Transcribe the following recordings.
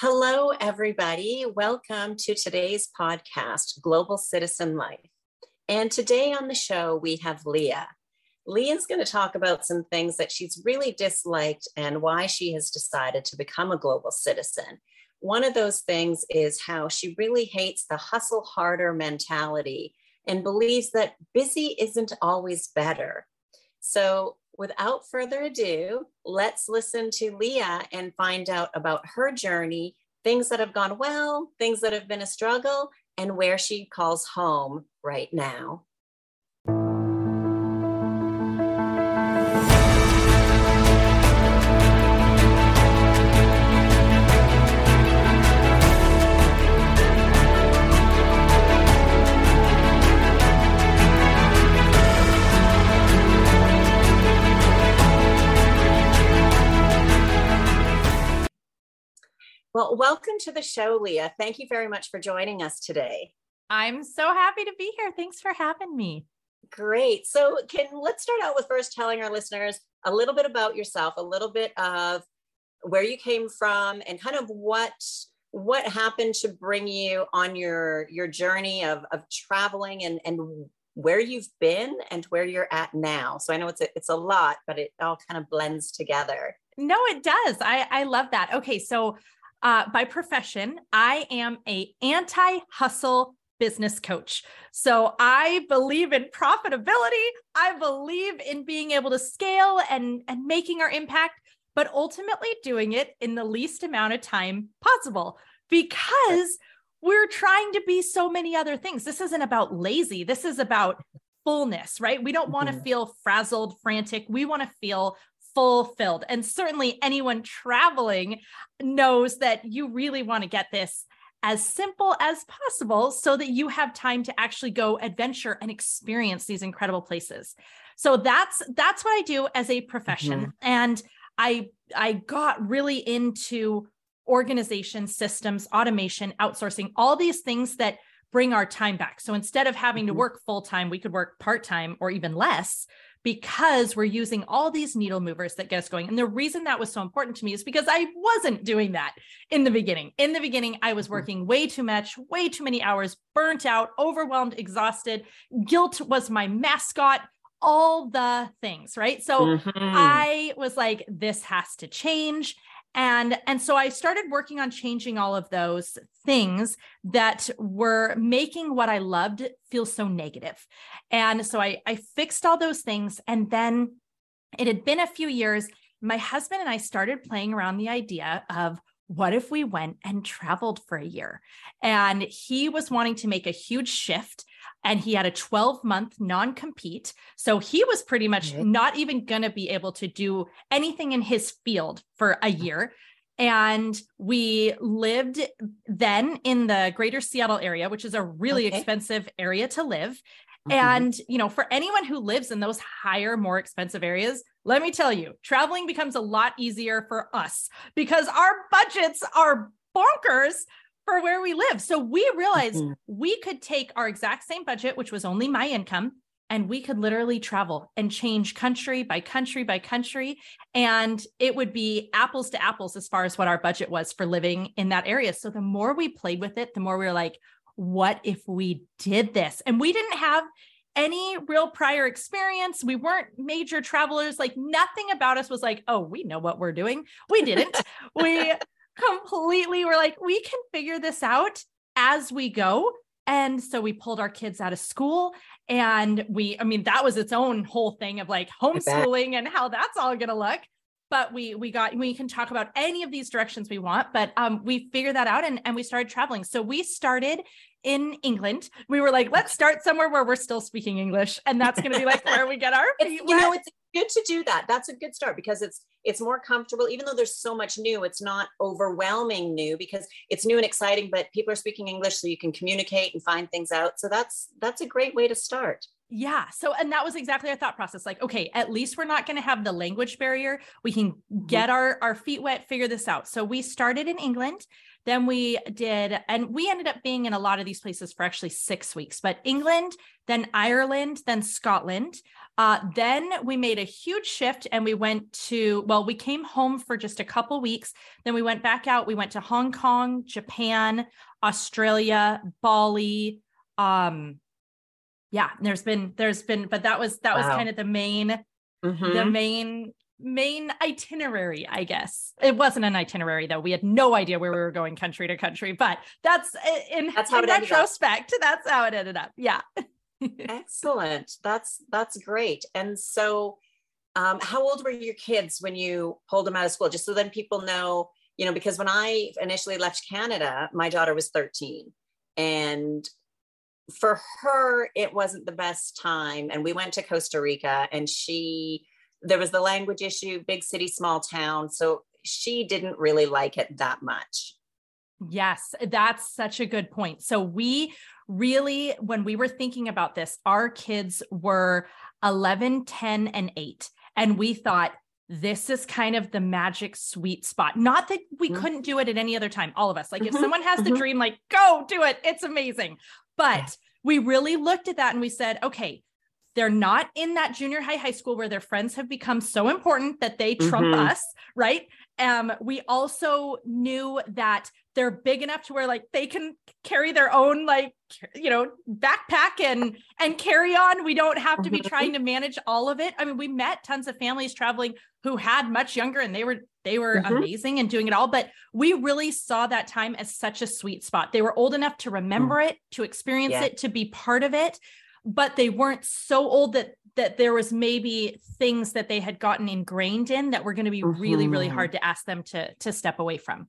Hello, everybody. Welcome to today's podcast, Global Citizen Life. And today on the show, we have Leah. Leah's going to talk about some things that she's really disliked and why she has decided to become a global citizen. One of those things is how she really hates the hustle harder mentality and believes that busy isn't always better. So, without further ado, let's listen to Leah and find out about her journey, things that have gone well, things that have been a struggle, and where she calls home right now. Well, welcome to the show, Leah. Thank you very much for joining us today. I'm so happy to be here. Thanks for having me. Great. So, can let's start out with first telling our listeners a little bit about yourself, a little bit of where you came from, and kind of what what happened to bring you on your your journey of of traveling and and where you've been and where you're at now. So I know it's a, it's a lot, but it all kind of blends together. No, it does. I I love that. Okay, so uh, by profession, I am a anti-hustle business coach. So I believe in profitability. I believe in being able to scale and and making our impact, but ultimately doing it in the least amount of time possible because we're trying to be so many other things. This isn't about lazy. This is about fullness, right? We don't want to mm-hmm. feel frazzled, frantic. We want to feel fulfilled. And certainly anyone traveling knows that you really want to get this as simple as possible so that you have time to actually go adventure and experience these incredible places. So that's that's what I do as a profession mm-hmm. and I I got really into organization systems, automation, outsourcing, all these things that bring our time back. So instead of having mm-hmm. to work full time, we could work part time or even less because we're using all these needle movers that get us going. And the reason that was so important to me is because I wasn't doing that in the beginning. In the beginning, I was mm. working way too much, way too many hours, burnt out, overwhelmed, exhausted. Guilt was my mascot all the things, right? So mm-hmm. I was like, this has to change and and so i started working on changing all of those things that were making what i loved feel so negative. And so i i fixed all those things. And then it had been a few years. My husband and i started playing around the idea of what if we went and traveled for a year and he was wanting to make a huge shift and he had a 12 month non compete. So he was pretty much mm-hmm. not even going to be able to do anything in his field for a year. And we lived then in the greater Seattle area, which is a really okay. expensive area to live. Mm-hmm. And, you know, for anyone who lives in those higher, more expensive areas, let me tell you, traveling becomes a lot easier for us because our budgets are bonkers for where we live. So we realized mm-hmm. we could take our exact same budget, which was only my income, and we could literally travel and change country by country by country. And it would be apples to apples as far as what our budget was for living in that area. So the more we played with it, the more we were like, what if we did this? And we didn't have any real prior experience. We weren't major travelers. Like nothing about us was like, oh, we know what we're doing. We didn't. we completely were like, we can figure this out as we go. And so we pulled our kids out of school and we, I mean, that was its own whole thing of like homeschooling and how that's all going to look. But we we got we can talk about any of these directions we want, but um, we figured that out and, and we started traveling. So we started in England. We were like, let's start somewhere where we're still speaking English, and that's going to be like where we get our you know, it's good to do that. That's a good start because it's it's more comfortable. Even though there's so much new, it's not overwhelming new because it's new and exciting. But people are speaking English, so you can communicate and find things out. So that's that's a great way to start. Yeah. So, and that was exactly our thought process. Like, okay, at least we're not going to have the language barrier. We can mm-hmm. get our, our feet wet, figure this out. So we started in England. Then we did, and we ended up being in a lot of these places for actually six weeks, but England, then Ireland, then Scotland. Uh, then we made a huge shift and we went to, well, we came home for just a couple weeks. Then we went back out. We went to Hong Kong, Japan, Australia, Bali, um, yeah there's been there's been but that was that wow. was kind of the main mm-hmm. the main main itinerary i guess. It wasn't an itinerary though. We had no idea where we were going country to country but that's in, that's how in retrospect that's how it ended up. Yeah. Excellent. That's that's great. And so um, how old were your kids when you pulled them out of school? Just so then people know you know because when i initially left canada my daughter was 13 and for her, it wasn't the best time. And we went to Costa Rica and she, there was the language issue, big city, small town. So she didn't really like it that much. Yes, that's such a good point. So we really, when we were thinking about this, our kids were 11, 10, and 8. And we thought, this is kind of the magic sweet spot. Not that we mm-hmm. couldn't do it at any other time, all of us. Like, mm-hmm. if someone has the mm-hmm. dream, like, go do it. It's amazing. But we really looked at that and we said, okay, they're not in that junior high high school where their friends have become so important that they trump mm-hmm. us right um we also knew that they're big enough to where like they can carry their own like you know backpack and and carry on we don't have to be mm-hmm. trying to manage all of it i mean we met tons of families traveling who had much younger and they were they were mm-hmm. amazing and doing it all but we really saw that time as such a sweet spot they were old enough to remember mm. it to experience yeah. it to be part of it but they weren't so old that that there was maybe things that they had gotten ingrained in that were going to be mm-hmm. really really mm-hmm. hard to ask them to to step away from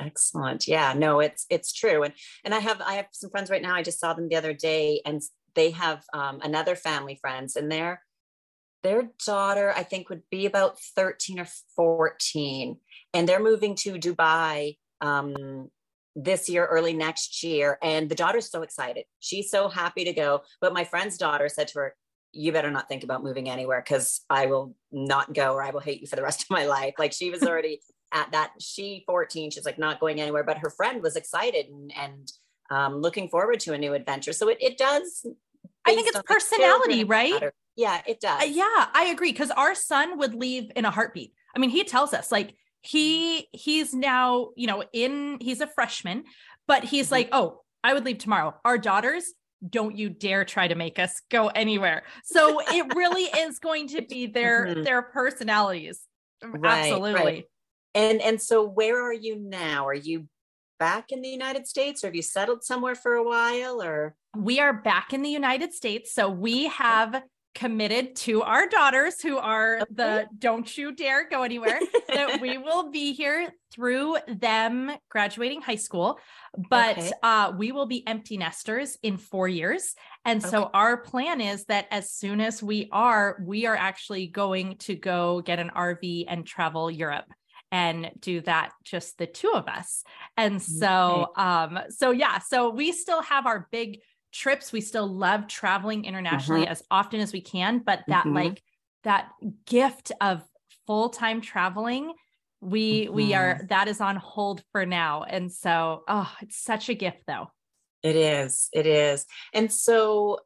excellent yeah no it's it's true and and i have i have some friends right now i just saw them the other day and they have um, another family friends and their their daughter i think would be about 13 or 14 and they're moving to dubai um, this year, early next year. And the daughter's so excited. She's so happy to go. But my friend's daughter said to her, You better not think about moving anywhere because I will not go or I will hate you for the rest of my life. Like she was already at that, she 14, she's like not going anywhere. But her friend was excited and, and um, looking forward to a new adventure. So it, it does. I think it's personality, right? Matter. Yeah, it does. Uh, yeah, I agree. Because our son would leave in a heartbeat. I mean, he tells us like he he's now you know in he's a freshman but he's mm-hmm. like oh i would leave tomorrow. Our daughters don't you dare try to make us go anywhere. So it really is going to be their mm-hmm. their personalities. Right, absolutely. Right. and and so where are you now? Are you back in the united states or have you settled somewhere for a while or? We are back in the united states. So we have committed to our daughters who are okay. the don't you dare go anywhere that we will be here through them graduating high school but okay. uh, we will be empty nesters in four years and okay. so our plan is that as soon as we are we are actually going to go get an rv and travel europe and do that just the two of us and so um so yeah so we still have our big trips we still love traveling internationally mm-hmm. as often as we can but that mm-hmm. like that gift of full-time traveling we mm-hmm. we are mm-hmm. that is on hold for now and so oh it's such a gift though it is it is and so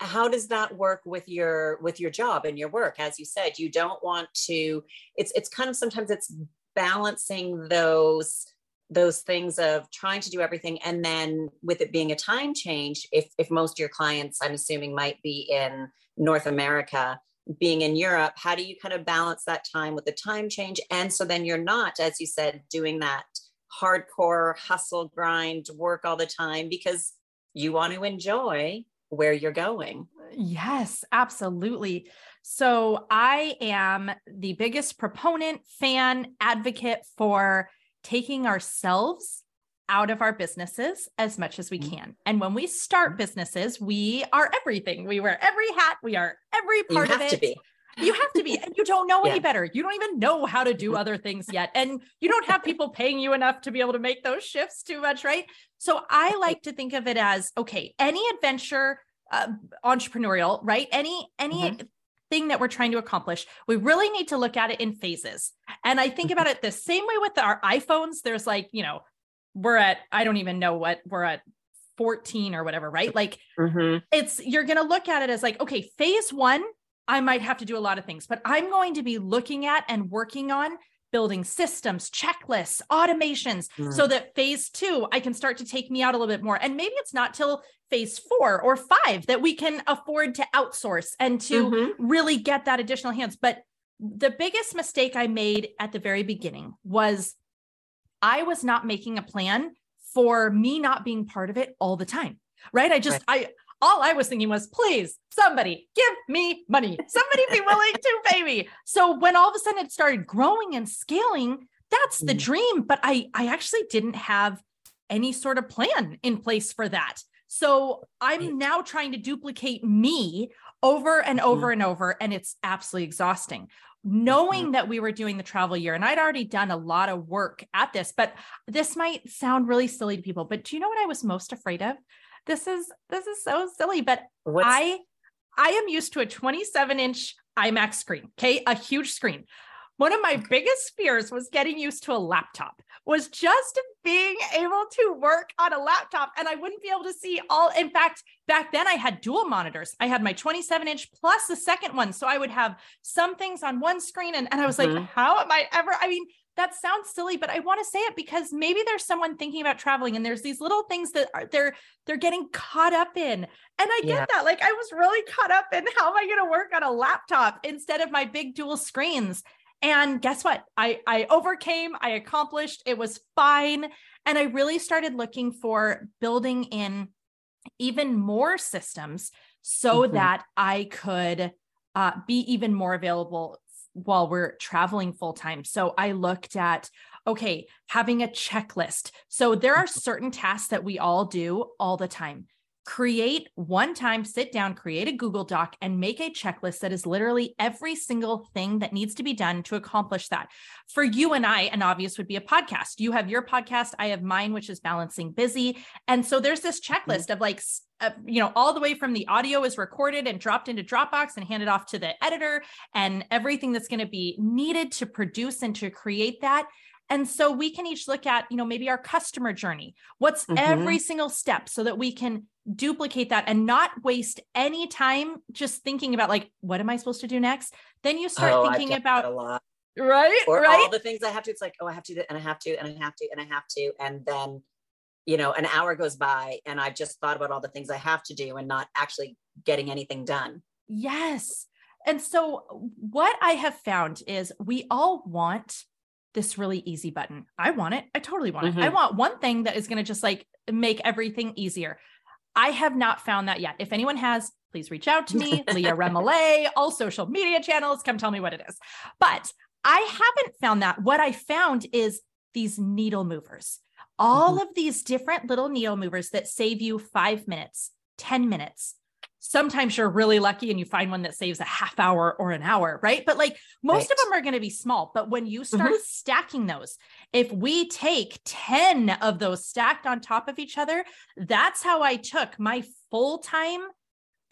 how does that work with your with your job and your work as you said you don't want to it's it's kind of sometimes it's balancing those those things of trying to do everything and then with it being a time change if if most of your clients i'm assuming might be in north america being in europe how do you kind of balance that time with the time change? And so then you're not as you said doing that hardcore hustle grind work all the time because you want to enjoy where you're going. Yes absolutely. So i am the biggest proponent fan advocate for taking ourselves out of our businesses as much as we mm-hmm. can. And when we start businesses, we are everything. We wear every hat, we are every part of it. You have to be, and you don't know yeah. any better. You don't even know how to do mm-hmm. other things yet. And you don't have people paying you enough to be able to make those shifts too much, right? So I like to think of it as okay, any adventure uh, entrepreneurial, right? Any any mm-hmm. Thing that we're trying to accomplish, we really need to look at it in phases. And I think about it the same way with our iPhones. There's like, you know, we're at I don't even know what we're at 14 or whatever, right? Like mm-hmm. it's you're going to look at it as like, okay, phase 1, I might have to do a lot of things, but I'm going to be looking at and working on building systems, checklists, automations, mm. so that phase two, I can start to take me out a little bit more. And maybe it's not till phase four or five that we can afford to outsource and to mm-hmm. really get that additional hands. But the biggest mistake I made at the very beginning was I was not making a plan for me not being part of it all the time. Right. I just, right. I, all I was thinking was, please, somebody give me money. Somebody be willing to pay me. So when all of a sudden it started growing and scaling, that's the mm. dream. But I, I actually didn't have any sort of plan in place for that. So I'm now trying to duplicate me over and over mm. and over, and it's absolutely exhausting. Knowing mm-hmm. that we were doing the travel year, and I'd already done a lot of work at this, but this might sound really silly to people. But do you know what I was most afraid of? This is this is so silly, but What's- I I am used to a 27 inch iMac screen, okay, a huge screen. One of my biggest fears was getting used to a laptop, was just being able to work on a laptop and I wouldn't be able to see all. In fact, back then I had dual monitors. I had my 27 inch plus the second one. So I would have some things on one screen. And, and I was mm-hmm. like, how am I ever? I mean, that sounds silly but i want to say it because maybe there's someone thinking about traveling and there's these little things that are they're they're getting caught up in and i get yeah. that like i was really caught up in how am i going to work on a laptop instead of my big dual screens and guess what i i overcame i accomplished it was fine and i really started looking for building in even more systems so mm-hmm. that i could uh, be even more available while we're traveling full time. So I looked at, okay, having a checklist. So there are certain tasks that we all do all the time create one time, sit down, create a Google Doc, and make a checklist that is literally every single thing that needs to be done to accomplish that. For you and I, an obvious would be a podcast. You have your podcast, I have mine, which is Balancing Busy. And so there's this mm-hmm. checklist of like, uh, you know, all the way from the audio is recorded and dropped into Dropbox and handed off to the editor, and everything that's going to be needed to produce and to create that. And so we can each look at, you know, maybe our customer journey. What's mm-hmm. every single step so that we can duplicate that and not waste any time just thinking about like what am I supposed to do next? Then you start oh, thinking about a lot. Right? Or right? all the things I have to. It's like, oh, I have to, do that and I have to, and I have to, and I have to. And then, you know, an hour goes by and I've just thought about all the things I have to do and not actually getting anything done. Yes. And so what I have found is we all want this really easy button. I want it. I totally want mm-hmm. it. I mm-hmm. want one thing that is going to just like make everything easier. I have not found that yet. If anyone has, please reach out to me, Leah Remillet, all social media channels, come tell me what it is. But I haven't found that. What I found is these needle movers, all mm-hmm. of these different little needle movers that save you five minutes, 10 minutes, sometimes you're really lucky and you find one that saves a half hour or an hour, right? But like most right. of them are going to be small. But when you start mm-hmm. stacking those, if we take 10 of those stacked on top of each other, that's how I took my full time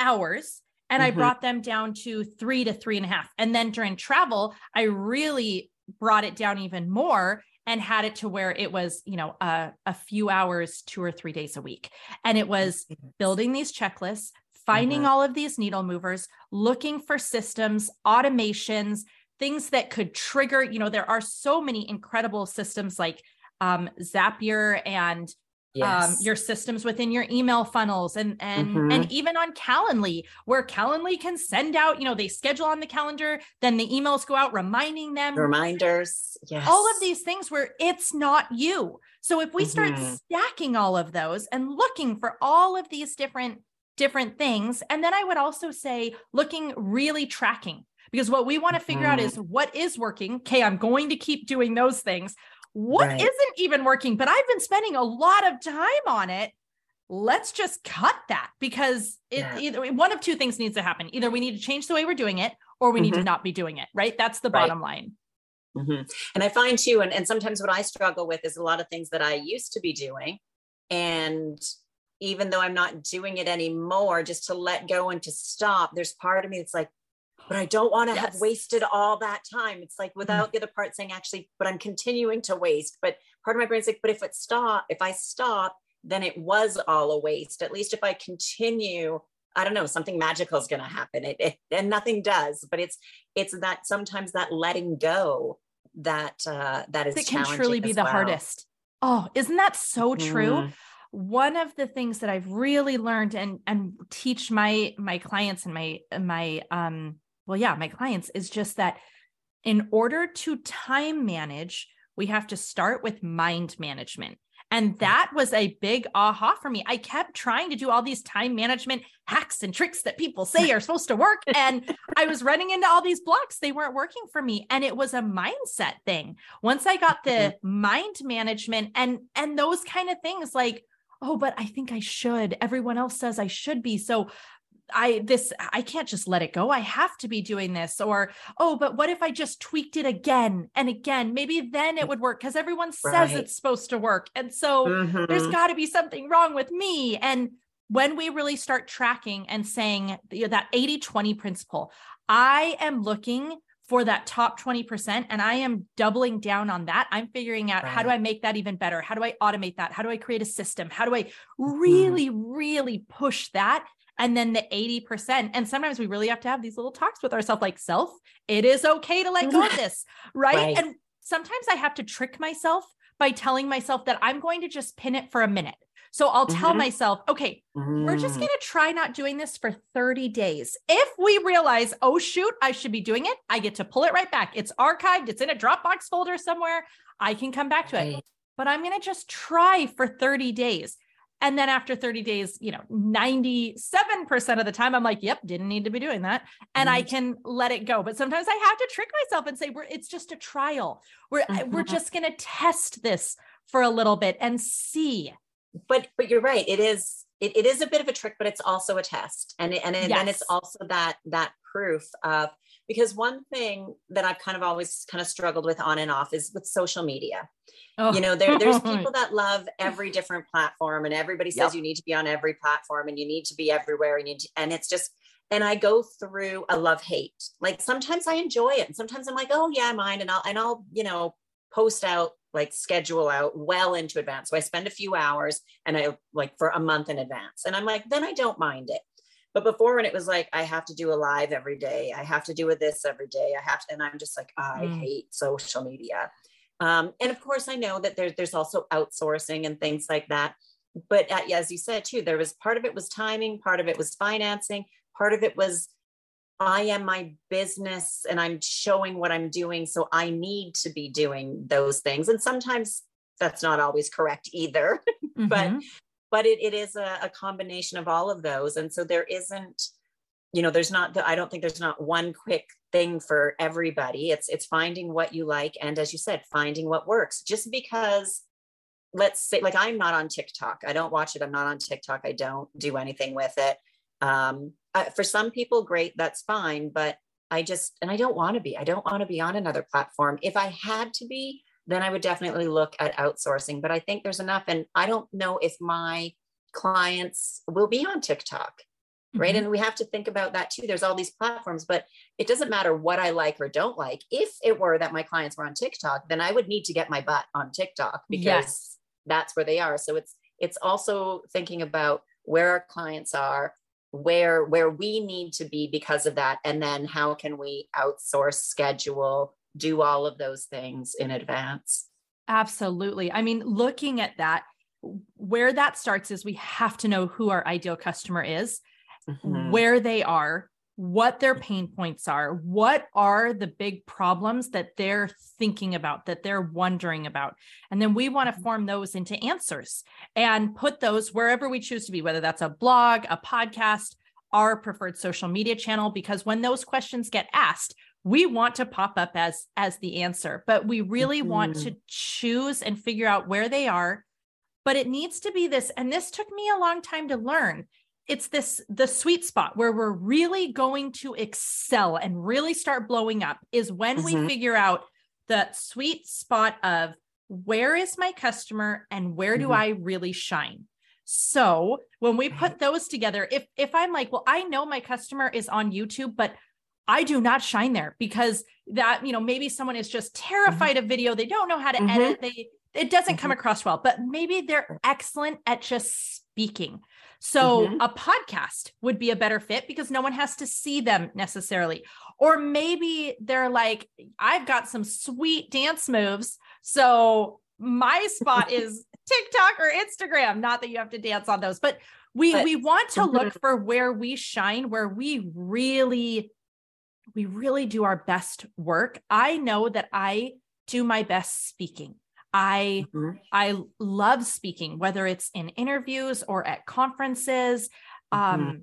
hours and mm-hmm. I brought them down to three to three and a half. And then during travel, I really brought it down even more and had it to where it was, you know, a, a few hours, two or three days a week. And it was building these checklists, finding mm-hmm. all of these needle movers, looking for systems, automations, things that could trigger, you know, there are so many incredible systems like um, Zapier and yes. um, your systems within your email funnels and and mm-hmm. and even on Calendly, where Calendly can send out, you know, they schedule on the calendar, then the emails go out reminding them. Reminders. Yes. All of these things where it's not you. So if we start mm-hmm. stacking all of those and looking for all of these different different things. And then I would also say looking really tracking because what we want to figure mm-hmm. out is what is working. Okay, I'm going to keep doing those things. What right. not even working, but I've been spending a lot of time on it. Let's just cut that because it yeah. either one of two things needs to happen. Either we need to change the way we're doing it or we mm-hmm. need to mm-hmm. not be doing it, right? That's the bottom right. line. Mm-hmm. And I find too, and, and sometimes what I struggle with is a lot of things that I used to be doing and even though I'm not doing it anymore, just to let go and to stop, there's part of me that's like, but I don't want to yes. have wasted all that time. It's like mm. without the other part saying, actually, but I'm continuing to waste. But part of my brain's like, but if it stop, if I stop, then it was all a waste. At least if I continue, I don't know, something magical is going to happen. It, it, and nothing does. But it's it's that sometimes that letting go that uh, that is it can truly be the well. hardest. Oh, isn't that so true? Mm one of the things that I've really learned and and teach my my clients and my my um well yeah my clients is just that in order to time manage we have to start with mind management and that was a big aha for me. I kept trying to do all these time management hacks and tricks that people say are supposed to work. And I was running into all these blocks. They weren't working for me. And it was a mindset thing. Once I got the mm-hmm. mind management and and those kind of things like oh, but I think I should. Everyone else says I should be. So I this I can't just let it go. I have to be doing this or oh, but what if I just tweaked it again and again? Maybe then it would work cuz everyone says right. it's supposed to work. And so mm-hmm. there's got to be something wrong with me. And when we really start tracking and saying you know, that 80/20 principle, I am looking for that top 20% and I am doubling down on that. I'm figuring out right. how do I make that even better? How do I automate that? How do I create a system? How do I mm-hmm. really, mm-hmm. really push that? And then the 80%. And sometimes we really have to have these little talks with ourselves like, self, it is okay to let go of this. Right? right. And sometimes I have to trick myself by telling myself that I'm going to just pin it for a minute. So I'll tell mm-hmm. myself, okay, mm-hmm. we're just mm. going to try not doing this for 30 days. If we realize, oh, shoot, I should be doing it, I get to pull it right back. It's archived, it's in a Dropbox folder somewhere. I can come back to right. it. But I'm going to just try for 30 days. And then after 30 days, you know, 97% of the time, I'm like, yep, didn't need to be doing that. And mm-hmm. I can let it go. But sometimes I have to trick myself and say, we're, it's just a trial. We're, mm-hmm. we're just going to test this for a little bit and see but but you're right it is it, it is a bit of a trick but it's also a test and and yes. then it's also that that proof of because one thing that I've kind of always kind of struggled with on and off is with social media. Oh. You know, there, there's people that love every different platform, and everybody says yep. you need to be on every platform and you need to be everywhere. And, you to, and it's just, and I go through a love hate. Like sometimes I enjoy it, and sometimes I'm like, oh yeah, mine, and I'll and I'll you know post out like schedule out well into advance. So I spend a few hours and I like for a month in advance. And I'm like, then I don't mind it. But before when it was like, I have to do a live every day, I have to do a this every day, I have to, and I'm just like, I mm. hate social media. Um, and of course, I know that there's there's also outsourcing and things like that. But uh, as you said too, there was part of it was timing, part of it was financing, part of it was I am my business and I'm showing what I'm doing. So I need to be doing those things. And sometimes that's not always correct either. Mm-hmm. but but it, it is a, a, combination of all of those. And so there isn't, you know, there's not the, I don't think there's not one quick thing for everybody. It's it's finding what you like and as you said, finding what works. Just because let's say like I'm not on TikTok. I don't watch it. I'm not on TikTok. I don't do anything with it. Um, for some people, great, that's fine. But I just, and I don't want to be, I don't want to be on another platform. If I had to be, then I would definitely look at outsourcing. But I think there's enough. And I don't know if my clients will be on TikTok. Right. Mm-hmm. And we have to think about that too. There's all these platforms, but it doesn't matter what I like or don't like. If it were that my clients were on TikTok, then I would need to get my butt on TikTok because yes. that's where they are. So it's it's also thinking about where our clients are, where where we need to be because of that and then how can we outsource schedule do all of those things in advance absolutely i mean looking at that where that starts is we have to know who our ideal customer is mm-hmm. where they are what their pain points are, what are the big problems that they're thinking about, that they're wondering about. And then we want to mm-hmm. form those into answers and put those wherever we choose to be, whether that's a blog, a podcast, our preferred social media channel, because when those questions get asked, we want to pop up as as the answer but we really mm-hmm. want to choose and figure out where they are but it needs to be this and this took me a long time to learn it's this the sweet spot where we're really going to excel and really start blowing up is when mm-hmm. we figure out the sweet spot of where is my customer and where do mm-hmm. I really shine. So when we put those together, if if I'm like, well, I know my customer is on YouTube, but I do not shine there because that, you know, maybe someone is just mm-hmm. terrified mm-hmm. of video. They don't know how to mm-hmm. edit. They it doesn't mm-hmm. come across well, but maybe they're excellent at just speaking. So mm-hmm. a podcast would be a better fit because no one has to see them necessarily. Or maybe they're like, I've got some sweet dance moves. So my spot is TikTok or Instagram. Not that you have to dance on those, but we but, we want to look mm-hmm. for where we shine, where we really we really do our best work. I know that I do my best speaking. I mm-hmm. I love speaking, whether it's in interviews or at conferences. Mm-hmm. Um,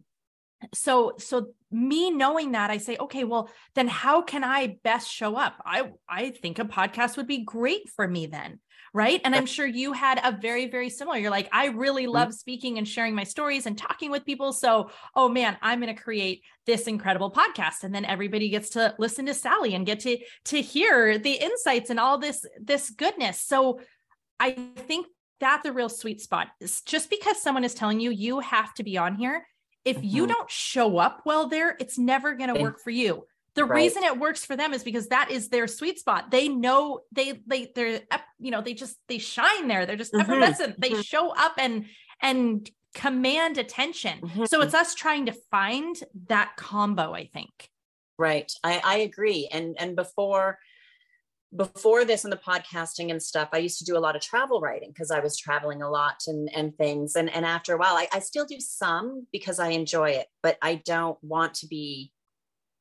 so so me knowing that i say okay well then how can i best show up i i think a podcast would be great for me then right and i'm sure you had a very very similar you're like i really mm-hmm. love speaking and sharing my stories and talking with people so oh man i'm going to create this incredible podcast and then everybody gets to listen to sally and get to to hear the insights and all this this goodness so i think that's the real sweet spot is just because someone is telling you you have to be on here if mm-hmm. you don't show up well there, it's never going to work for you. The right. reason it works for them is because that is their sweet spot. They know they they they're you know they just they shine there. They're just mm-hmm. effervescent. They mm-hmm. show up and and command attention. Mm-hmm. So it's us trying to find that combo, I think. Right. I, I agree. And and before before this and the podcasting and stuff, I used to do a lot of travel writing because I was traveling a lot and, and things. And, and after a while, I, I still do some because I enjoy it, but I don't want to be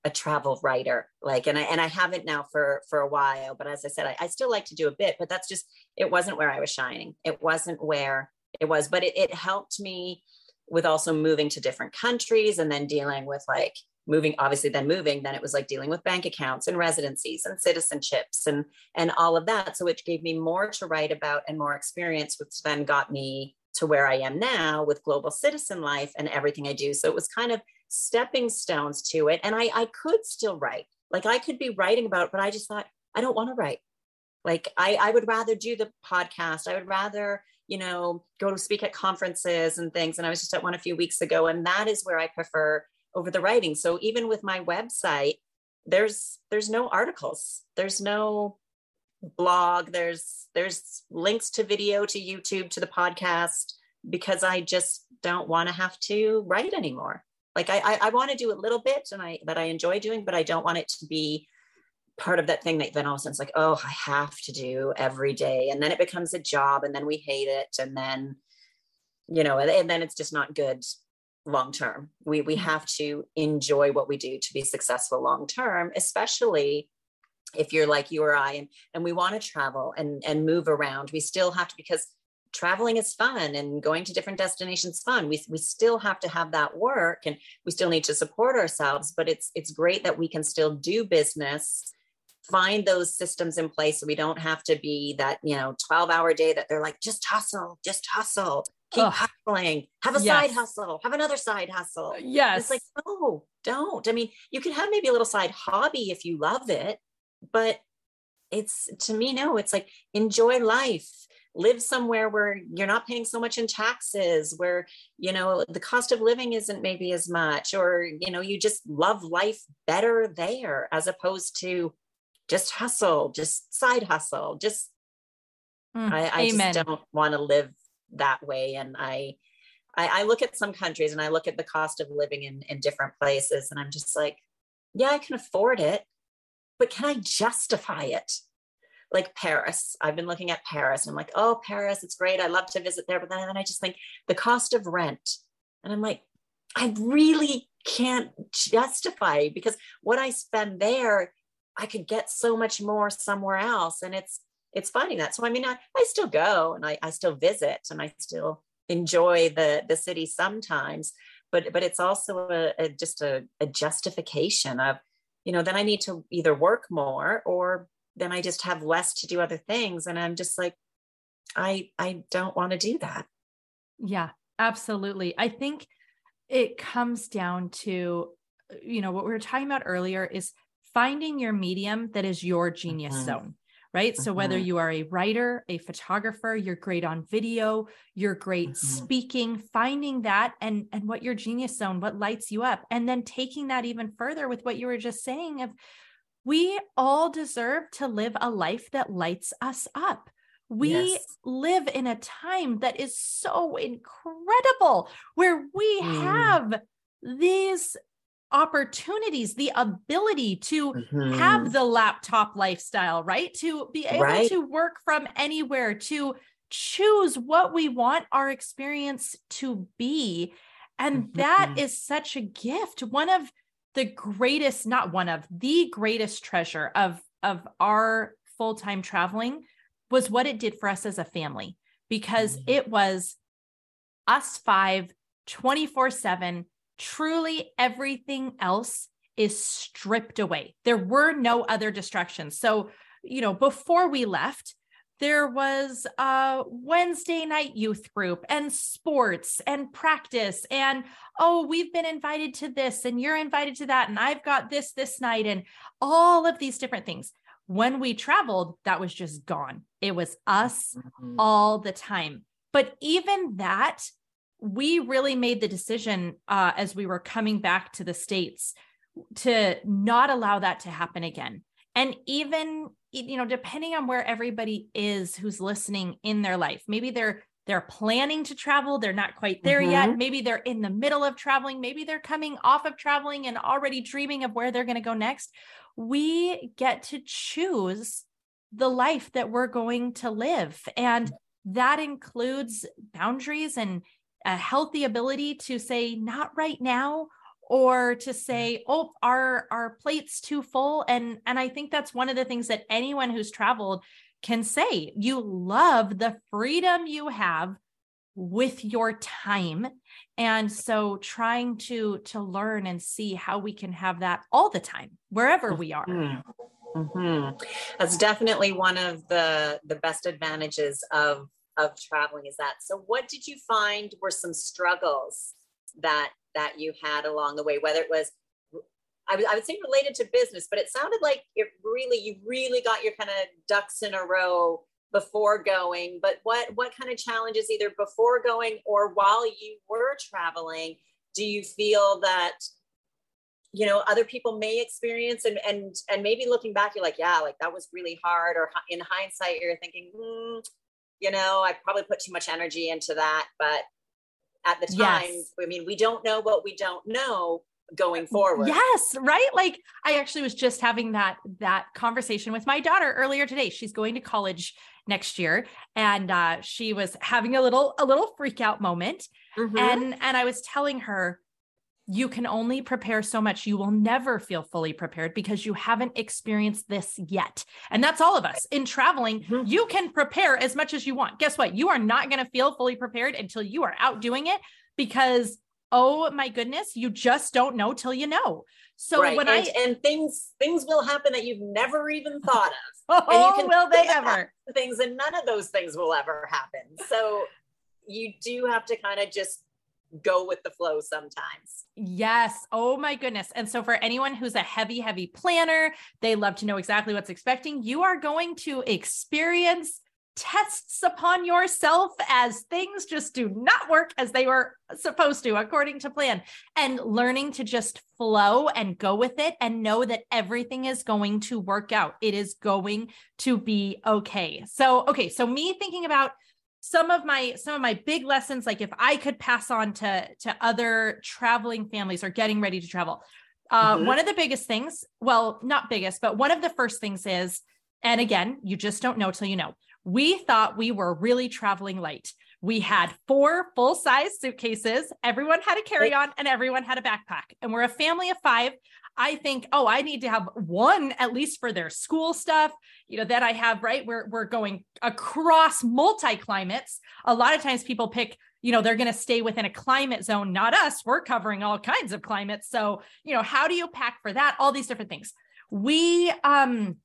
a travel writer. Like, and I, and I haven't now for, for a while, but as I said, I, I still like to do a bit, but that's just, it wasn't where I was shining. It wasn't where it was, but it, it helped me with also moving to different countries and then dealing with like moving obviously then moving then it was like dealing with bank accounts and residencies and citizenships and and all of that so it gave me more to write about and more experience which then got me to where i am now with global citizen life and everything i do so it was kind of stepping stones to it and i i could still write like i could be writing about it, but i just thought i don't want to write like i i would rather do the podcast i would rather you know go to speak at conferences and things and i was just at one a few weeks ago and that is where i prefer over the writing. So even with my website, there's there's no articles. There's no blog. There's there's links to video to YouTube to the podcast because I just don't want to have to write anymore. Like I I, I want to do a little bit and I that I enjoy doing, but I don't want it to be part of that thing that then all of a sudden it's like, oh, I have to do every day. And then it becomes a job and then we hate it. And then, you know, and, and then it's just not good long term. We we mm-hmm. have to enjoy what we do to be successful long term, especially if you're like you or I and and we want to travel and and move around. We still have to because traveling is fun and going to different destinations fun. We we still have to have that work and we still need to support ourselves, but it's it's great that we can still do business find those systems in place so we don't have to be that you know 12 hour day that they're like just hustle just hustle keep Ugh. hustling, have a yes. side hustle, have another side hustle. Uh, yes. It's like, no, don't. I mean, you can have maybe a little side hobby if you love it, but it's to me, no, it's like enjoy life. Live somewhere where you're not paying so much in taxes, where you know the cost of living isn't maybe as much, or you know, you just love life better there as opposed to just hustle, just side hustle, just Mm, I, I just don't want to live that way. And I, I, I look at some countries and I look at the cost of living in, in different places and I'm just like, yeah, I can afford it, but can I justify it? Like Paris, I've been looking at Paris and I'm like, oh, Paris, it's great. I love to visit there. But then, then I just think the cost of rent. And I'm like, I really can't justify because what I spend there, I could get so much more somewhere else. And it's it's finding that. So I mean, I, I still go and I, I still visit and I still enjoy the the city sometimes, but but it's also a, a just a, a justification of, you know, then I need to either work more or then I just have less to do other things. And I'm just like, I I don't want to do that. Yeah, absolutely. I think it comes down to, you know, what we were talking about earlier is finding your medium that is your genius mm-hmm. zone right? So whether mm-hmm. you are a writer, a photographer, you're great on video, you're great mm-hmm. speaking, finding that and and what your genius zone, what lights you up, and then taking that even further with what you were just saying of we all deserve to live a life that lights us up. We yes. live in a time that is so incredible where we mm. have these opportunities, the ability to mm-hmm. have the laptop lifestyle, right? To be able right. to work from anywhere, to choose what we want our experience to be. And mm-hmm. that is such a gift. One of the greatest, not one of the greatest treasure of, of our full time traveling was what it did for us as a family, because mm-hmm. it was us five 24 7 truly everything else is stripped away. There were no other distractions. So, you know, before we left, there was a Wednesday night youth group and sports and practice. And oh, we've been invited to this and you're invited to that. And I've got this this night and all of these different things. When we traveled, that was just gone. It was us mm-hmm. all the time. But even that we really made the decision uh, as we were coming back to the states to not allow that to happen again and even you know depending on where everybody is who's listening in their life maybe they're they're planning to travel they're not quite there mm-hmm. yet maybe they're in the middle of traveling maybe they're coming off of traveling and already dreaming of where they're going to go next we get to choose the life that we're going to live and that includes boundaries and a healthy ability to say not right now or to say oh our our plate's too full and and i think that's one of the things that anyone who's traveled can say you love the freedom you have with your time and so trying to to learn and see how we can have that all the time wherever we are mm-hmm. Mm-hmm. that's definitely one of the the best advantages of of traveling is that. So what did you find were some struggles that that you had along the way, whether it was I would, say related to business, but it sounded like it really, you really got your kind of ducks in a row before going. But what what kind of challenges either before going or while you were traveling do you feel that you know other people may experience and and and maybe looking back you're like yeah like that was really hard or in hindsight you're thinking hmm, you know, I probably put too much energy into that. But at the time, yes. I mean, we don't know what we don't know going forward. Yes, right? Like I actually was just having that that conversation with my daughter earlier today. She's going to college next year and uh she was having a little a little freak out moment. Mm-hmm. And and I was telling her you can only prepare so much. You will never feel fully prepared because you haven't experienced this yet. And that's all of us in traveling. Mm-hmm. You can prepare as much as you want. Guess what? You are not going to feel fully prepared until you are out doing it because, oh my goodness, you just don't know till you know. So right. when and, I and things things will happen that you've never even thought of. oh, and you can will they ever? Things and none of those things will ever happen. So you do have to kind of just go with the flow sometimes. Yes. Oh my goodness. And so for anyone who's a heavy, heavy planner, they love to know exactly what's expecting. You are going to experience tests upon yourself as things just do not work as they were supposed to according to plan and learning to just flow and go with it and know that everything is going to work out it is going to be okay so okay so me thinking about some of my some of my big lessons like if i could pass on to to other traveling families or getting ready to travel uh, mm-hmm. one of the biggest things well not biggest but one of the first things is and again you just don't know till you know we thought we were really traveling light. We had four full size suitcases. Everyone had a carry-on and everyone had a backpack and we're a family of five I think, oh, I need to have one at least for their school stuff, you know, that I have, right? We're, we're going across multi climates. A lot of times people pick, you know, they're going to stay within a climate zone, not us. We're covering all kinds of climates. So, you know, how do you pack for that? All these different things. We, um,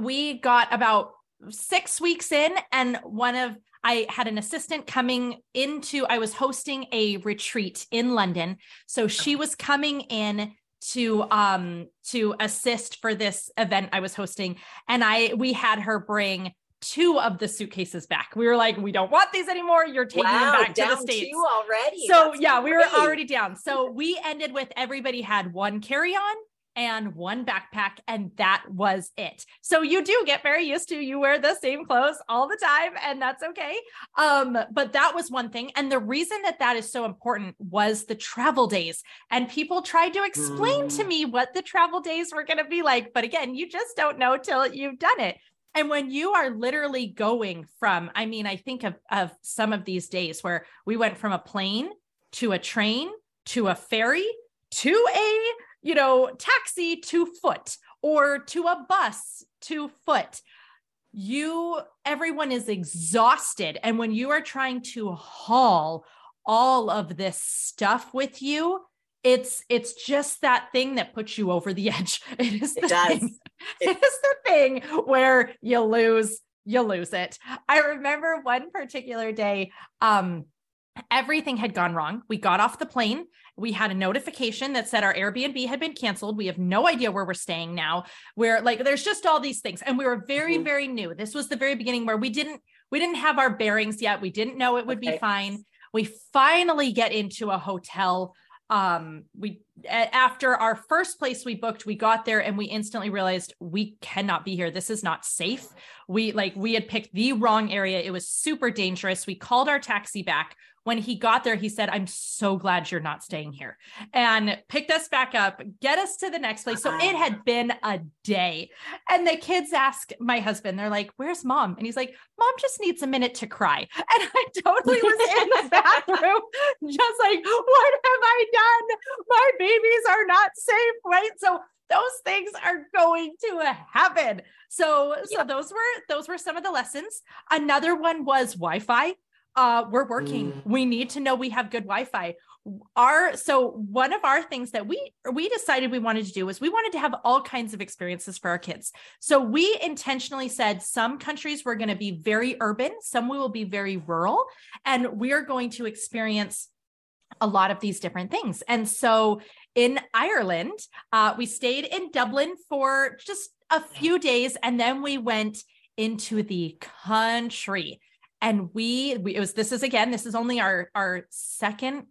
we got about six weeks in and one of I had an assistant coming into, I was hosting a retreat in London. So she was coming in to um to assist for this event I was hosting and I we had her bring two of the suitcases back. We were like, we don't want these anymore. You're taking wow, them back to the states already. So That's yeah, great. we were already down. So we ended with everybody had one carry on and one backpack, and that was it. So you do get very used to you wear the same clothes all the time, and that's okay. Um, but that was one thing, and the reason that that is so important was the travel days, and people tried to explain mm. to me what the travel days were going to be like, but again, you just don't know till you've done it. And when you are literally going from, I mean, I think of of some of these days where we went from a plane to a train to a ferry to a you know, taxi to foot or to a bus to foot. You, everyone is exhausted. And when you are trying to haul all of this stuff with you, it's it's just that thing that puts you over the edge. It is the it does. Thing. It, it is the thing where you lose you lose it. I remember one particular day um everything had gone wrong. We got off the plane. We had a notification that said our Airbnb had been canceled. We have no idea where we're staying now. We're like, there's just all these things. And we were very, mm-hmm. very new. This was the very beginning where we didn't, we didn't have our bearings yet. We didn't know it would okay. be fine. We finally get into a hotel. Um, we after our first place we booked, we got there and we instantly realized we cannot be here. This is not safe. We like we had picked the wrong area. It was super dangerous. We called our taxi back when he got there, he said, I'm so glad you're not staying here and picked us back up, get us to the next place. So it had uh-huh. been a day. And the kids ask my husband, they're like, Where's mom? And he's like, Mom just needs a minute to cry. And I totally was in the bathroom, just like, What have I done? My babies are not safe, right? So those things are going to happen. So, so yeah. those were those were some of the lessons. Another one was Wi-Fi uh, we're working. Mm. We need to know we have good Wi-Fi. Our so one of our things that we we decided we wanted to do was we wanted to have all kinds of experiences for our kids. So we intentionally said some countries were going to be very urban, some we will be very rural, and we are going to experience a lot of these different things. And so in Ireland, uh, we stayed in Dublin for just a few days, and then we went into the country and we, we it was this is again this is only our our second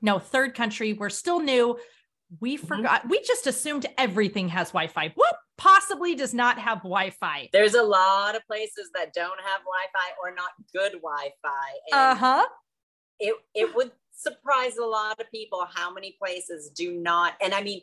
no third country. We're still new. We mm-hmm. forgot we just assumed everything has wi-fi. What possibly does not have wi-fi? There's a lot of places that don't have wi-fi or not good wi-fi uh-huh. it it would surprise a lot of people how many places do not and i mean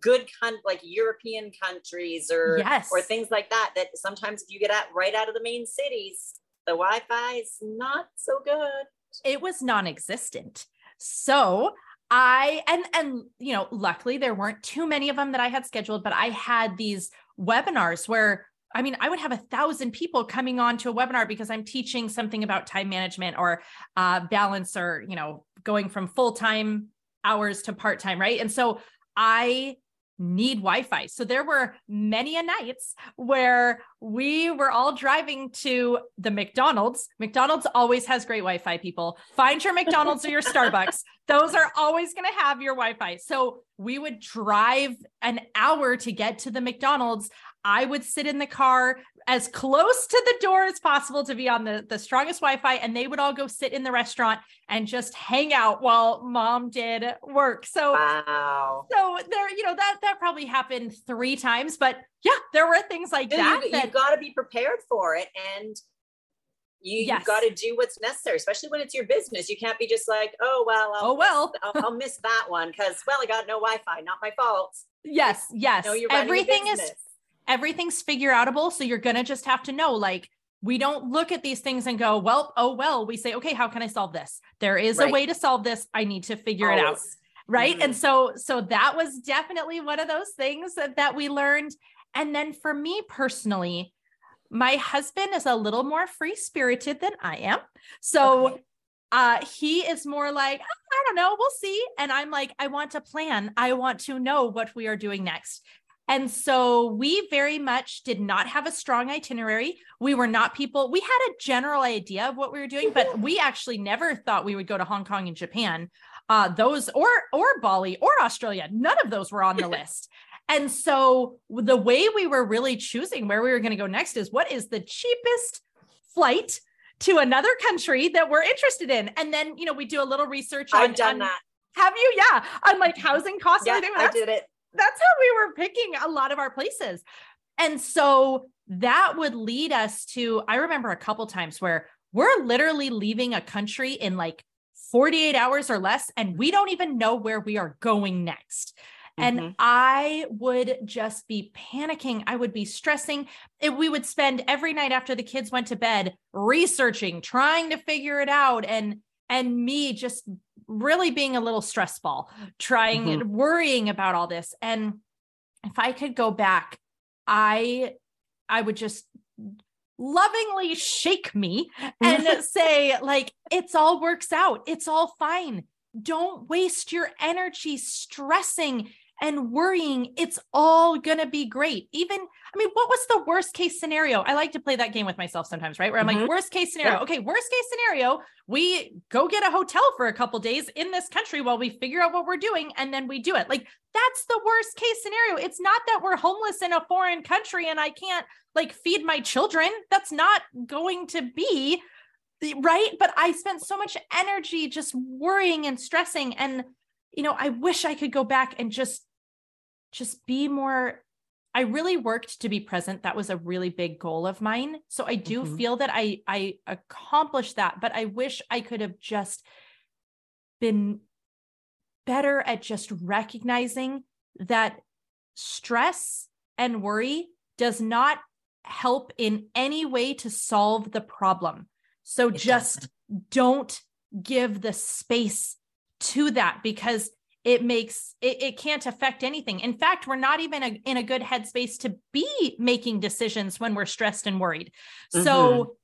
good con- like european countries or yes. or things like that that sometimes if you get out right out of the main cities the Wi-Fi is not so good. It was non-existent. So I and and you know, luckily there weren't too many of them that I had scheduled, but I had these webinars where I mean, I would have a thousand people coming on to a webinar because I'm teaching something about time management or uh, balance or, you know, going from full time hours to part time, right? And so I need Wi-Fi. So there were many a nights where we were all driving to the McDonald's. McDonald's always has great Wi-Fi people. Find your McDonald's or your Starbucks. Those are always going to have your Wi-Fi. So we would drive an hour to get to the McDonald's. I would sit in the car as close to the door as possible to be on the, the strongest Wi-Fi, and they would all go sit in the restaurant and just hang out while mom did work. So wow. So there, you know, that that probably happened three times, but yeah, there were things like that. You, that, you've got to be prepared for it. And you, yes. got to do what's necessary, especially when it's your business. You can't be just like, oh well, I'll oh well, I'll, I'll, miss that one because well, I got no Wi-Fi, not my fault. Yes, yes. You know, Everything is everything's figure outable. So you're going to just have to know like, we don't look at these things and go, well, oh, well, we say, okay, how can I solve this? There is right. a way to solve this. I need to figure Always. it out. Right. Mm-hmm. And so, so that was definitely one of those things that, that we learned. And then for me personally, my husband is a little more free spirited than I am. So okay. uh, he is more like, I don't know, we'll see. And I'm like, I want to plan. I want to know what we are doing next. And so we very much did not have a strong itinerary. We were not people, we had a general idea of what we were doing, but we actually never thought we would go to Hong Kong and Japan. Uh, those or or Bali or Australia, none of those were on the list. And so the way we were really choosing where we were going to go next is what is the cheapest flight to another country that we're interested in. And then, you know, we do a little research I've done on, that. Have you? Yeah. On like housing costs yeah, and everything. I did it. That's how we were picking a lot of our places. And so that would lead us to, I remember a couple times where we're literally leaving a country in like 48 hours or less, and we don't even know where we are going next. And mm-hmm. I would just be panicking. I would be stressing. It, we would spend every night after the kids went to bed researching, trying to figure it out. And and me just really being a little stress ball, trying mm-hmm. and worrying about all this. And if I could go back, I I would just lovingly shake me and say like it's all works out. It's all fine. Don't waste your energy stressing and worrying. It's all going to be great. Even, I mean, what was the worst case scenario? I like to play that game with myself sometimes, right? Where I'm mm-hmm. like, worst case scenario. Yeah. Okay, worst case scenario, we go get a hotel for a couple days in this country while we figure out what we're doing and then we do it. Like, that's the worst case scenario. It's not that we're homeless in a foreign country and I can't like feed my children. That's not going to be right. But I spent so much energy just worrying and stressing and you know, I wish I could go back and just just be more I really worked to be present. That was a really big goal of mine. So I do mm-hmm. feel that I I accomplished that, but I wish I could have just been better at just recognizing that stress and worry does not help in any way to solve the problem. So it just doesn't. don't give the space to that because it makes it, it can't affect anything. In fact, we're not even a, in a good headspace to be making decisions when we're stressed and worried. Mm-hmm. So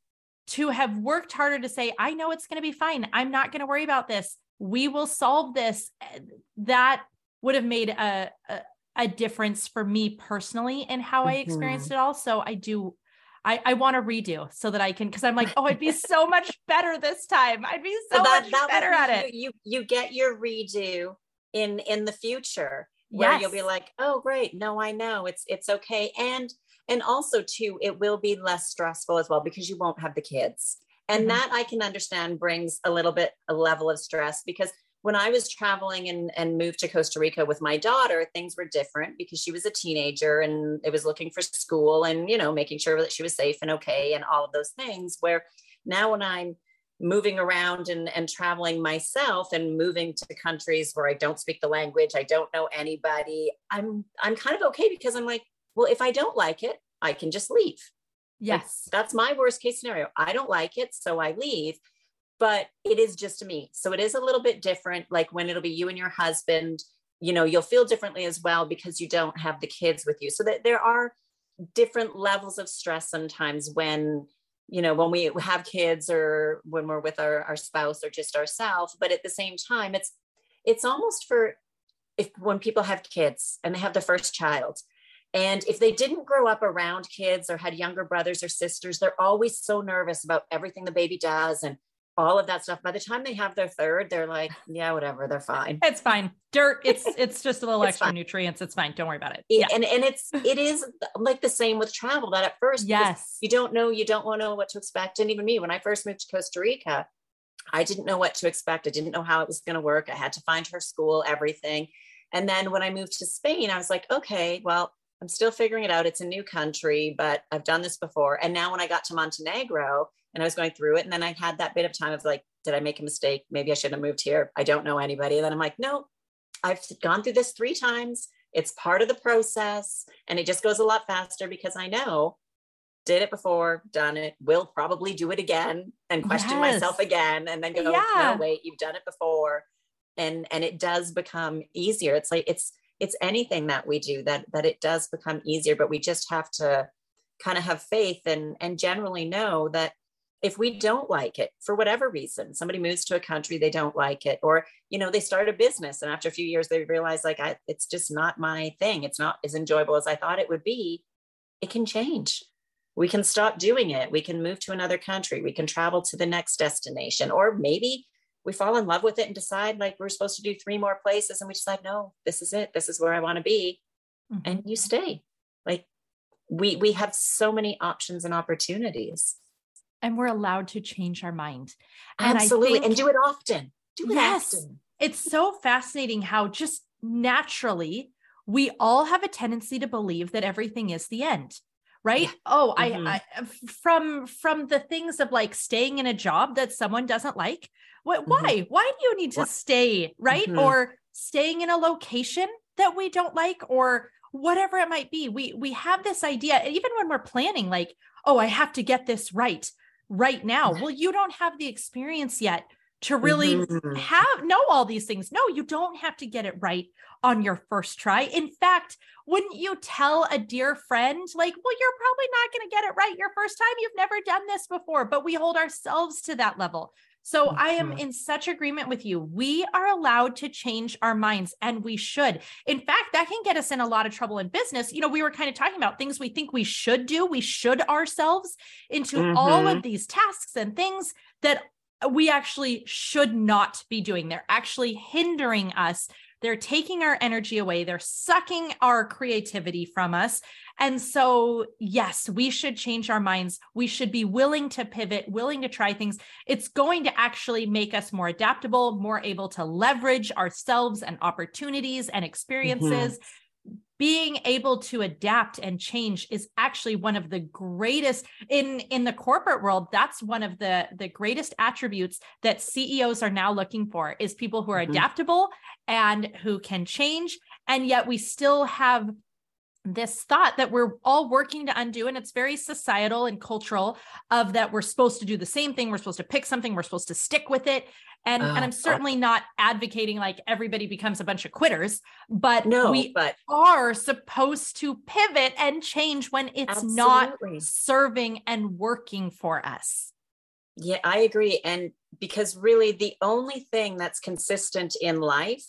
to have worked harder to say, I know it's going to be fine. I'm not going to worry about this. We will solve this. That would have made a, a, a difference for me personally in how mm-hmm. I experienced it all. So I do I, I want to redo so that I can because I'm like, oh, I'd be so much better this time. I'd be so, so that, much that better at it. You you get your redo in in the future where yes. you'll be like, oh great, no, I know it's it's okay. And and also too, it will be less stressful as well because you won't have the kids. And mm-hmm. that I can understand brings a little bit a level of stress because when I was traveling and, and moved to Costa Rica with my daughter, things were different because she was a teenager and it was looking for school and, you know, making sure that she was safe and okay and all of those things. Where now when I'm moving around and, and traveling myself and moving to countries where I don't speak the language, I don't know anybody, I'm I'm kind of okay because I'm like, well, if I don't like it, I can just leave. Yes. Like, that's my worst case scenario. I don't like it, so I leave but it is just me. So it is a little bit different. Like when it'll be you and your husband, you know, you'll feel differently as well because you don't have the kids with you. So that there are different levels of stress sometimes when, you know, when we have kids or when we're with our, our spouse or just ourselves. But at the same time, it's it's almost for if when people have kids and they have the first child, and if they didn't grow up around kids or had younger brothers or sisters, they're always so nervous about everything the baby does and all of that stuff. By the time they have their third, they're like, yeah, whatever, they're fine. It's fine. Dirt. It's it's just a little extra fine. nutrients. It's fine. Don't worry about it. Yeah. And and it's it is like the same with travel. That at first, yes, you don't know, you don't want to know what to expect. And even me, when I first moved to Costa Rica, I didn't know what to expect. I didn't know how it was going to work. I had to find her school, everything. And then when I moved to Spain, I was like, okay, well, I'm still figuring it out. It's a new country, but I've done this before. And now when I got to Montenegro, and I was going through it. And then I had that bit of time of like, did I make a mistake? Maybe I shouldn't have moved here. I don't know anybody. And then I'm like, no, I've gone through this three times. It's part of the process. And it just goes a lot faster because I know did it before, done it, will probably do it again and question yes. myself again and then go, yeah. no, wait, you've done it before. And and it does become easier. It's like it's it's anything that we do that that it does become easier, but we just have to kind of have faith and and generally know that if we don't like it for whatever reason somebody moves to a country they don't like it or you know they start a business and after a few years they realize like I, it's just not my thing. It's not as enjoyable as i thought it would be. It can change. We can stop doing it. We can move to another country. We can travel to the next destination or maybe we fall in love with it and decide like we're supposed to do three more places and we decide no this is it. This is where i want to be. Mm-hmm. and you stay. Like we we have so many options and opportunities and we're allowed to change our mind. And Absolutely. Think, and do it often. Do it yes, often. It's so fascinating how just naturally we all have a tendency to believe that everything is the end right yeah. oh mm-hmm. I, I from from the things of like staying in a job that someone doesn't like what mm-hmm. why why do you need to what? stay right mm-hmm. or staying in a location that we don't like or whatever it might be we we have this idea even when we're planning like oh i have to get this right right now. Well, you don't have the experience yet to really mm-hmm. have know all these things. No, you don't have to get it right on your first try. In fact, wouldn't you tell a dear friend like, "Well, you're probably not going to get it right your first time. You've never done this before." But we hold ourselves to that level. So mm-hmm. I am in such agreement with you. We are allowed to change our minds and we should. In fact, that can get us in a lot of trouble in business. You know, we were kind of talking about things we think we should do. We should ourselves into mm-hmm. all of these tasks and things that we actually should not be doing. They're actually hindering us they're taking our energy away. They're sucking our creativity from us. And so, yes, we should change our minds. We should be willing to pivot, willing to try things. It's going to actually make us more adaptable, more able to leverage ourselves and opportunities and experiences. Mm-hmm being able to adapt and change is actually one of the greatest in in the corporate world that's one of the the greatest attributes that CEOs are now looking for is people who are mm-hmm. adaptable and who can change and yet we still have this thought that we're all working to undo and it's very societal and cultural of that we're supposed to do the same thing we're supposed to pick something we're supposed to stick with it and, uh, and I'm certainly not advocating like everybody becomes a bunch of quitters, but no, we but are supposed to pivot and change when it's absolutely. not serving and working for us. Yeah, I agree. And because really the only thing that's consistent in life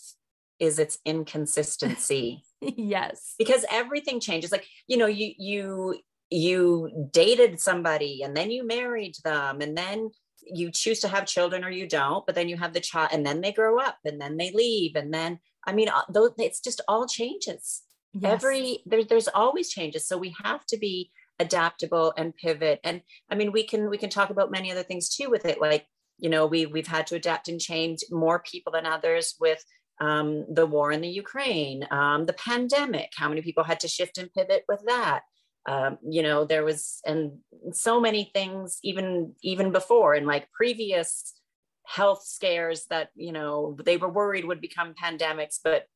is its inconsistency. yes. Because everything changes. Like, you know, you you you dated somebody and then you married them and then you choose to have children or you don't but then you have the child and then they grow up and then they leave and then i mean uh, it's just all changes yes. every there, there's always changes so we have to be adaptable and pivot and i mean we can we can talk about many other things too with it like you know we we've had to adapt and change more people than others with um, the war in the ukraine um, the pandemic how many people had to shift and pivot with that. Um, you know there was and so many things even even before and like previous health scares that you know they were worried would become pandemics but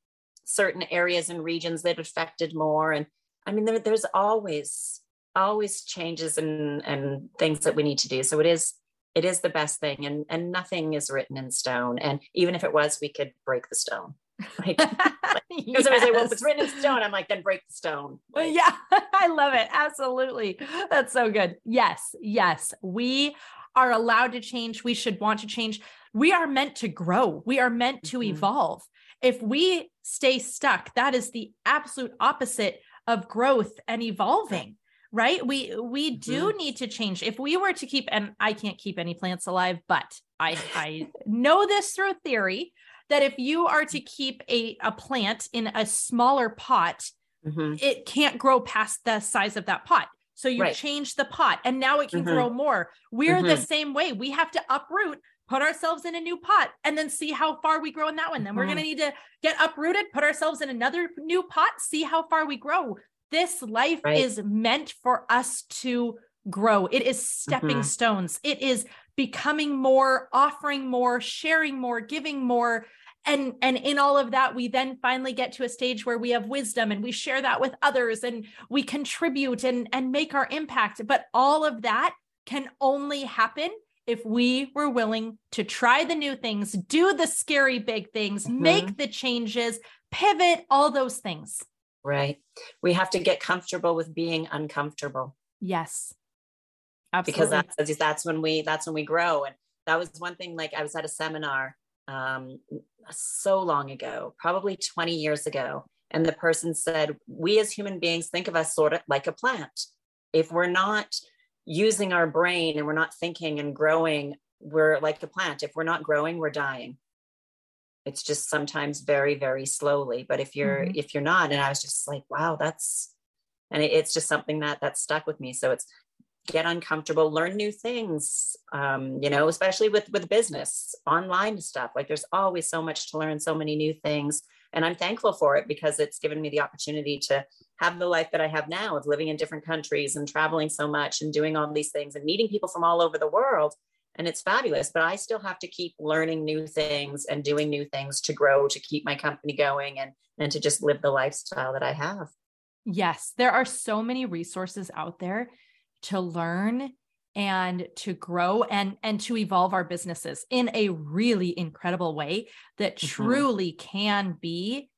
certain areas and regions that affected more. And i mean there, there's always always changes and and things that we need to do. So it is it is the best thing and and nothing is written in stone and even if it was we could break the stone like, because yes. I say, well, if it's written in stone, I'm like, then break the stone. Like, yeah, I love it. Absolutely. That's so good. Yes, yes. We are allowed to change. We should want to change. We are meant to grow. We are meant to mm-hmm. evolve. If we stay stuck, that is the absolute opposite of growth and evolving right we we do mm-hmm. need to change if we were to keep and i can't keep any plants alive but i i know this through theory that if you are to keep a, a plant in a smaller pot, mm-hmm. it can't grow past the size of that pot. So you right. change the pot and now it can mm-hmm. grow more. We're mm-hmm. the same way. We have to uproot, put ourselves in a new pot, and then see how far we grow in that one. Then we're going to mm-hmm. need to get uprooted, put ourselves in another new pot, see how far we grow. This life right. is meant for us to grow. It is stepping mm-hmm. stones. It is becoming more, offering more, sharing more, giving more. And, and in all of that, we then finally get to a stage where we have wisdom and we share that with others and we contribute and, and make our impact. But all of that can only happen if we were willing to try the new things, do the scary big things, mm-hmm. make the changes, pivot, all those things. Right. We have to get comfortable with being uncomfortable. Yes. Absolutely. Because that's that's when we that's when we grow. And that was one thing. Like I was at a seminar um, so long ago, probably 20 years ago, and the person said, "We as human beings think of us sort of like a plant. If we're not using our brain and we're not thinking and growing, we're like a plant. If we're not growing, we're dying." It's just sometimes very very slowly but if you're mm-hmm. if you're not and i was just like wow that's and it, it's just something that that stuck with me. So it's get uncomfortable learn new things um, you know especially with with business online stuff. Like there's always so much to learn so many new things and i'm thankful for it because it's given me the opportunity to have the life that i have now of living in different countries and traveling so much and doing all these things and meeting people from all over the world and it's fabulous but i still have to keep learning new things and doing new things to grow to keep my company going and and to just live the lifestyle that i have yes there are so many resources out there to learn and to grow and and to evolve our businesses in a really incredible way that mm-hmm. truly can be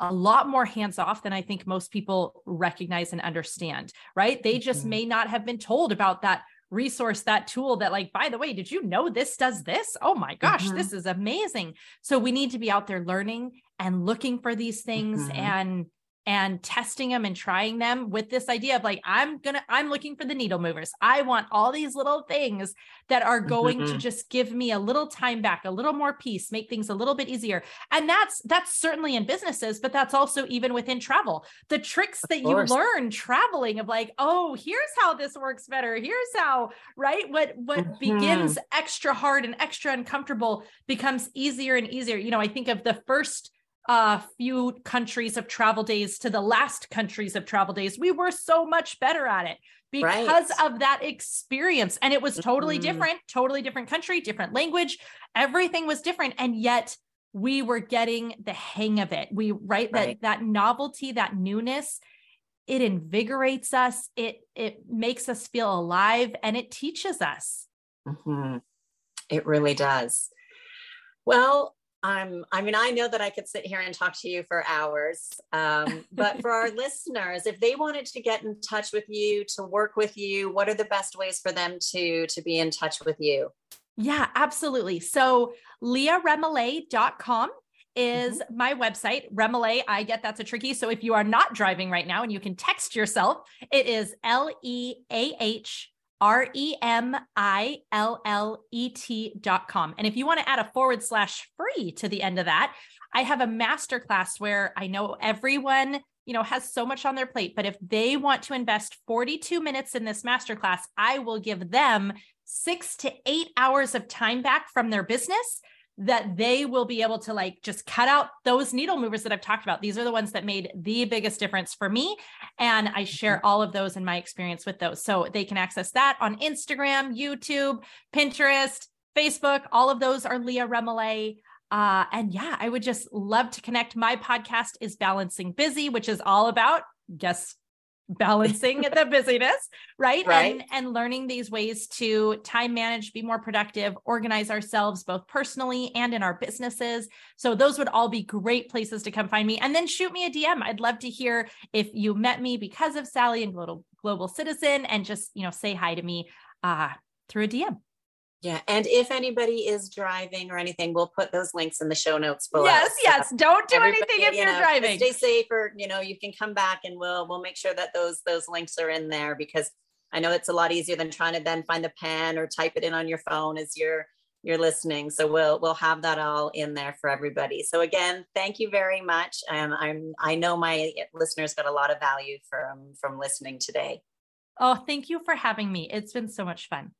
a lot more hands off than I think most people recognize and understand, right? They just mm-hmm. may not have been told about that resource that tool that like by the way did you know this does this oh my gosh mm-hmm. this is amazing so we need to be out there learning and looking for these things mm-hmm. and and testing them and trying them with this idea of like i'm gonna i'm looking for the needle movers. I want all these little things that are going mm-hmm. to just give me a little time back a little more peace make things a little bit easier. And that's that's certainly in businesses but that's also even within travel. The tricks that you learn traveling of like oh here's how this works better. Here's how right? What what mm-hmm. begins extra hard and extra uncomfortable becomes easier and easier. You know i think of the first uh, few countries of travel days to the last countries of travel days, we were so much better at it because right. of that experience. And it was totally mm-hmm. different, totally different country, different language. Everything was different. And yet we were getting the hang of it. We right, right. that that novelty, that newness, it invigorates us, it it makes us feel alive and it teaches us. Mm-hmm. It really does. Well, um, I mean, I know that I could sit here and talk to you for hours, um, but for our listeners, if they wanted to get in touch with you, to work with you, what are the best ways for them to to be in touch with you? Yeah, absolutely. So leahremillet.com is mm-hmm. my website. Remillet, I get that's a tricky. So if you are not driving right now and you can text yourself, it is L E A H R E M I L L E T dot com. And if you want to add a forward slash free to the end of that, I have a masterclass where I know everyone you know has so much on their plate but if they want to invest 42 minutes in this masterclass i will give them 6 to 8 hours of time back from their business that they will be able to like just cut out those needle movers that I've talked about. These are the ones that made the biggest difference for me. And I share mm-hmm. all of those in my experience with those. So they can access that on Instagram, YouTube, Pinterest, Facebook. All of those are Leah Remillet. Uh, and yeah, I would just love to connect. My podcast is Balancing Busy, which is all about, guess balancing the busyness, right? right? And and learning these ways to time manage, be more productive, organize ourselves both personally and in our businesses. So those would all be great places to come find me. And then shoot me a DM. I'd love to hear if you met me because of Sally and Global Global Citizen and just, you know, say hi to me uh through a DM. Yeah. And if anybody is driving or anything, we'll put those links in the show notes below. Yes, yes. Don't do anything if you are driving. Stay safe or, you know, you can come back and we'll we'll make sure that those those links are in there because I know it's a lot easier than trying to then find the pen or type it in on your phone as you're you're listening. So we'll we'll have that all in there for everybody. So again, thank you very much. And I'm I know my listeners got a lot of value from from listening today. Oh, thank you for having me. It's been so much fun.